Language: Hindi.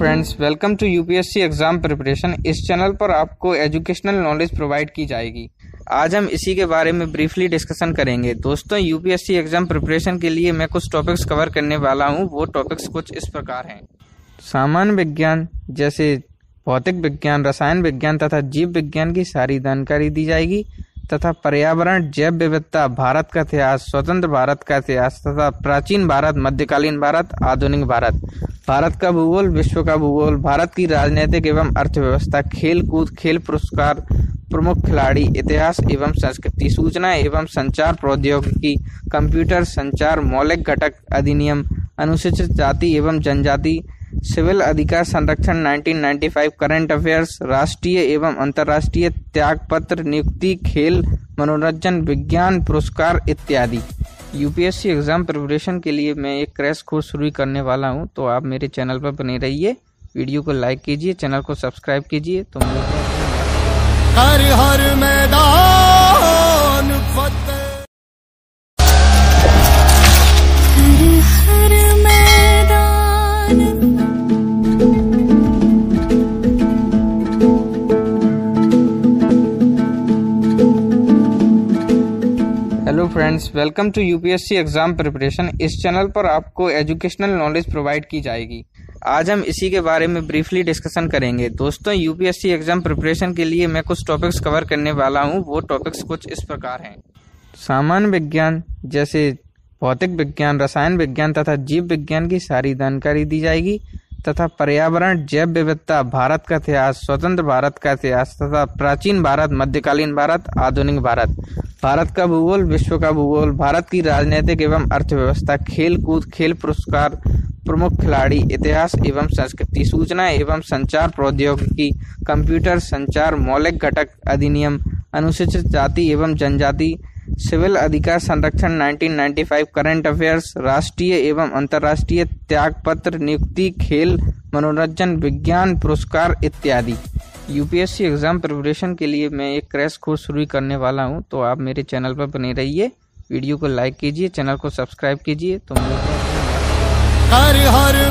Friends welcome to UPSC exam preparation इस चैनल पर आपको एजुकेशनल नॉलेज प्रोवाइड की जाएगी। आज हम इसी के बारे में ब्रीफली डिस्कशन करेंगे। दोस्तों यूपीएससी एग्ज़ाम प्रिपरेशन के लिए मैं कुछ टॉपिक्स कवर करने वाला हूँ। वो टॉपिक्स कुछ इस प्रकार हैं। सामान्य विज्ञान, जैसे भौतिक विज्ञान, रसायन विज्ञान तथा जीव विज्ञान की सारी जानकारी दी जाएगी तथा पर्यावरण, जैव विविधता, भारत का इतिहास, स्वतंत्र भारत का इतिहास तथा प्राचीन भारत, मध्यकालीन भारत, आधुनिक भारत। भारत का भूगोल, विश्व का भूगोल, भारत की राजनीतिक एवं अर्थव्यवस्था खेल कूद खेल पुरस्कार, प्रमुख खिलाड़ी, इतिहास एवं संस्कृति, सूचना एवं संचार प्रौद्योगिकी, कंप्यूटर संचार, मौलिक घटक अधिनियम, अनुसूचित जाति एवं जनजाति, सिविल अधिकार संरक्षण 1995 करंट अफेयर्स, राष्ट्रीय एवं अंतर्राष्ट्रीय त्यागपत्र, नियुक्ति, खेल, मनोरंजन, विज्ञान पुरस्कार इत्यादि। यूपीएससी एग्ज़ाम प्रिपरेशन के लिए मैं एक क्रैश कोर्स शुरू करने वाला हूँ तो आप मेरे चैनल पर बने रहिए। वीडियो को लाइक कीजिए, चैनल को सब्सक्राइब कीजिए तो हर हर मैदान hello friends welcome to UPSC exam preparation इस चैनल पर आपको एजुकेशनल नॉलेज प्रोवाइड की जाएगी। आज हम इसी के बारे में ब्रीफली डिस्कशन करेंगे। दोस्तों यूपीएससी एग्ज़ाम प्रिपरेशन के लिए मैं कुछ टॉपिक्स कवर करने वाला हूँ। वो टॉपिक्स कुछ इस प्रकार हैं। सामान्य विज्ञान, जैसे भौतिक विज्ञान, रसायन विज्ञान तथा जीव विज्ञान की सारी जानकारी दी जाएगी, तथा पर्यावरण, जैव विविधता, भारत का इतिहास, स्वतंत्र भारत का इतिहास तथा प्राचीन भारत, मध्यकालीन भारत, आधुनिक भारत। भारत का भूगोल, विश्व का भूगोल, भारत की राजनीतिक एवं अर्थव्यवस्था खेल कूद खेल पुरस्कार, प्रमुख खिलाड़ी, इतिहास एवं संस्कृति, सूचना एवं संचार प्रौद्योगिकी, कंप्यूटर संचार, मौलिक घटक अधिनियम, अनुसूचित जाति एवं जनजाति, सिविल अधिकार संरक्षण 1995 करंट अफेयर्स, राष्ट्रीय एवं अंतर्राष्ट्रीय त्यागपत्र, नियुक्ति, खेल, मनोरंजन, विज्ञान पुरस्कार इत्यादि। यूपीएससी एग्ज़ाम प्रिपरेशन के लिए मैं एक क्रैश कोर्स शुरू करने वाला हूँ तो आप मेरे चैनल पर बने रहिए। वीडियो को लाइक कीजिए, चैनल को सब्सक्राइब कीजिए तो हर हर